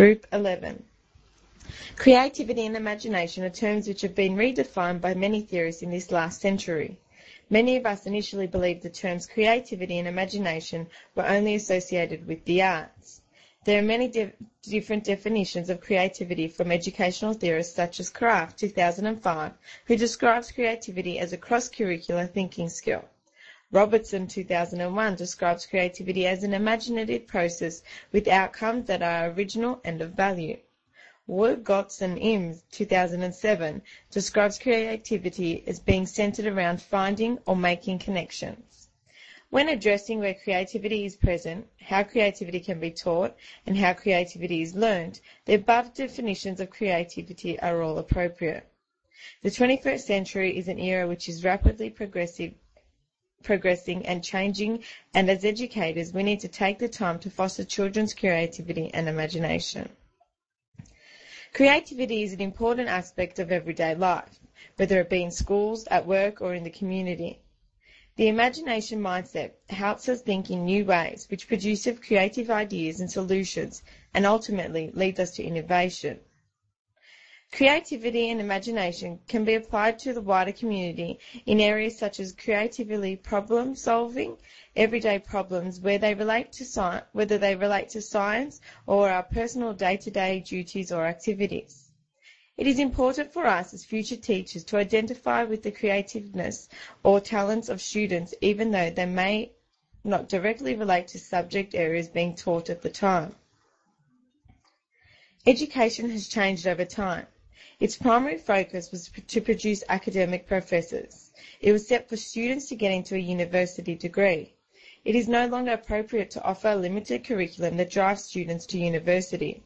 Group 11. Creativity and imagination are terms which have been redefined by many theorists in this last century. Many of us initially believed the terms creativity and imagination were only associated with the arts. There are many de- different definitions of creativity from educational theorists such as Craft 2005, who describes creativity as a cross-curricular thinking skill. Robertson 2001 describes creativity as an imaginative process with outcomes that are original and of value. Wurgotz and Ims 2007 describes creativity as being centered around finding or making connections. When addressing where creativity is present, how creativity can be taught, and how creativity is learned, the above definitions of creativity are all appropriate. The 21st century is an era which is rapidly progressive progressing and changing, and as educators, we need to take the time to foster children's creativity and imagination. Creativity is an important aspect of everyday life, whether it be in schools, at work, or in the community. The imagination mindset helps us think in new ways, which produce creative ideas and solutions, and ultimately leads us to innovation. Creativity and imagination can be applied to the wider community in areas such as creatively problem solving, everyday problems where they relate to science, whether they relate to science or our personal day-to-day duties or activities. It is important for us as future teachers to identify with the creativeness or talents of students even though they may not directly relate to subject areas being taught at the time. Education has changed over time. Its primary focus was to produce academic professors. It was set for students to get into a university degree. It is no longer appropriate to offer a limited curriculum that drives students to university.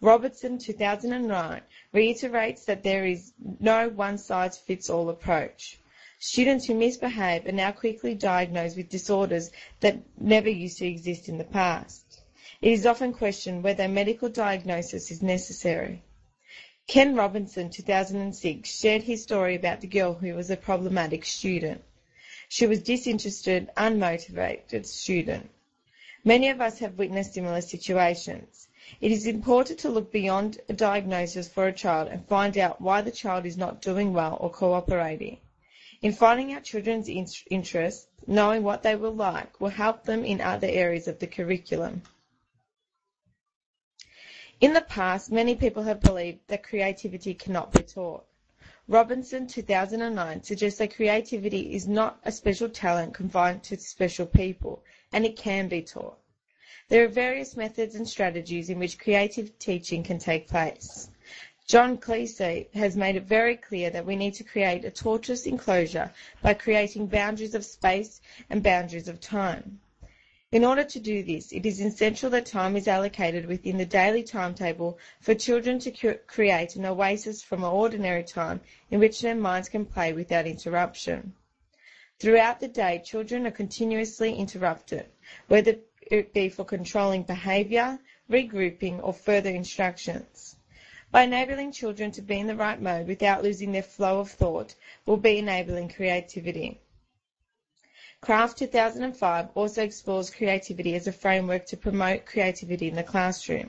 Robertson 2009 reiterates that there is no one-size-fits-all approach. Students who misbehave are now quickly diagnosed with disorders that never used to exist in the past. It is often questioned whether medical diagnosis is necessary. Ken Robinson, 2006, shared his story about the girl who was a problematic student. She was disinterested, unmotivated student. Many of us have witnessed similar situations. It is important to look beyond a diagnosis for a child and find out why the child is not doing well or cooperating. In finding out children's interests, knowing what they will like will help them in other areas of the curriculum. In the past, many people have believed that creativity cannot be taught. Robinson, 2009, suggests that creativity is not a special talent confined to special people, and it can be taught. There are various methods and strategies in which creative teaching can take place. John Cleese has made it very clear that we need to create a tortoise enclosure by creating boundaries of space and boundaries of time. In order to do this, it is essential that time is allocated within the daily timetable for children to create an oasis from ordinary time in which their minds can play without interruption. Throughout the day, children are continuously interrupted, whether it be for controlling behaviour, regrouping, or further instructions. By enabling children to be in the right mode without losing their flow of thought, will be enabling creativity. Craft 2005 also explores creativity as a framework to promote creativity in the classroom.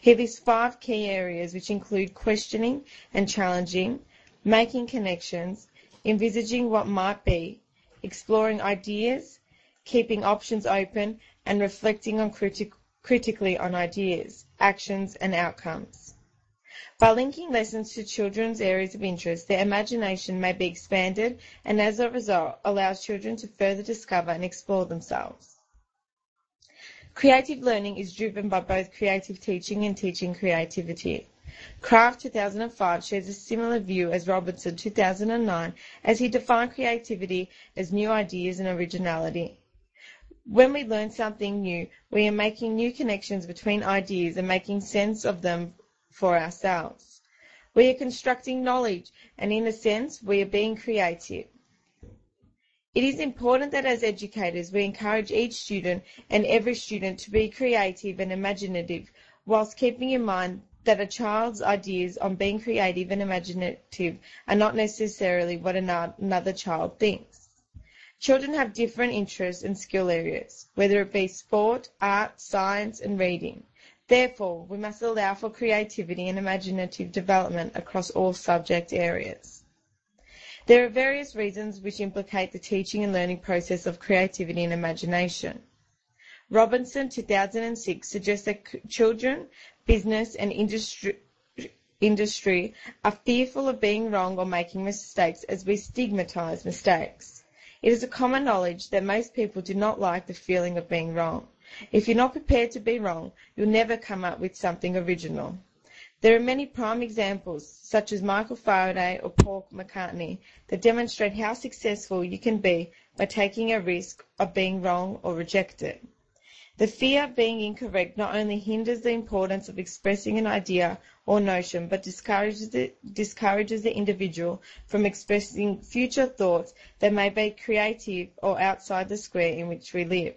He lists five key areas which include questioning and challenging, making connections, envisaging what might be, exploring ideas, keeping options open, and reflecting on criti- critically on ideas, actions, and outcomes. By linking lessons to children's areas of interest, their imagination may be expanded and as a result allows children to further discover and explore themselves. Creative learning is driven by both creative teaching and teaching creativity. Craft 2005 shares a similar view as Robertson 2009 as he defined creativity as new ideas and originality. When we learn something new, we are making new connections between ideas and making sense of them for ourselves. We are constructing knowledge, and in a sense, we are being creative. It is important that as educators, we encourage each student and every student to be creative and imaginative, whilst keeping in mind that a child's ideas on being creative and imaginative are not necessarily what another child thinks. Children have different interests and skill areas, whether it be sport, art, science, and reading. Therefore, we must allow for creativity and imaginative development across all subject areas. There are various reasons which implicate the teaching and learning process of creativity and imagination. Robinson, 2006, suggests that children, business, and industry, industry are fearful of being wrong or making mistakes as we stigmatize mistakes. It is a common knowledge that most people do not like the feeling of being wrong. If you're not prepared to be wrong, you'll never come up with something original. There are many prime examples, such as Michael Faraday or Paul McCartney, that demonstrate how successful you can be by taking a risk of being wrong or rejected. The fear of being incorrect not only hinders the importance of expressing an idea or notion, but discourages the, discourages the individual from expressing future thoughts that may be creative or outside the square in which we live.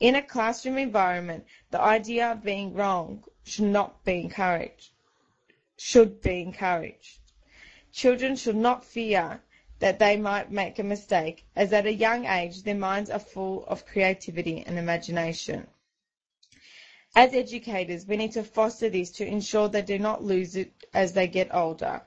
In a classroom environment, the idea of being wrong should not be encouraged. Should be encouraged. Children should not fear that they might make a mistake, as at a young age their minds are full of creativity and imagination. As educators, we need to foster this to ensure they do not lose it as they get older.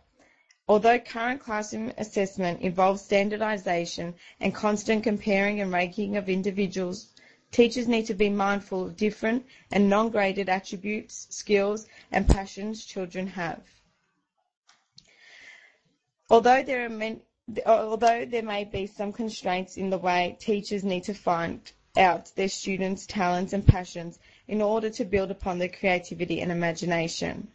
Although current classroom assessment involves standardization and constant comparing and ranking of individuals, teachers need to be mindful of different and non-graded attributes, skills, and passions children have. Although there many, although there may be some constraints in the way teachers need to find out their students' talents and passions in order to build upon their creativity and imagination.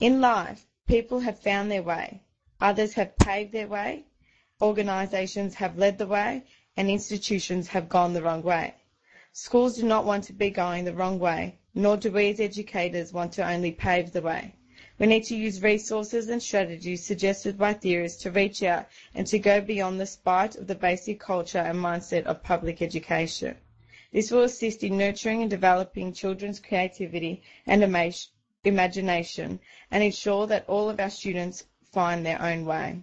In life, people have found their way, others have paved their way, organisations have led the way, and institutions have gone the wrong way. Schools do not want to be going the wrong way, nor do we as educators want to only pave the way. We need to use resources and strategies suggested by theorists to reach out and to go beyond the spite of the basic culture and mindset of public education. This will assist in nurturing and developing children's creativity and imagination and ensure that all of our students find their own way.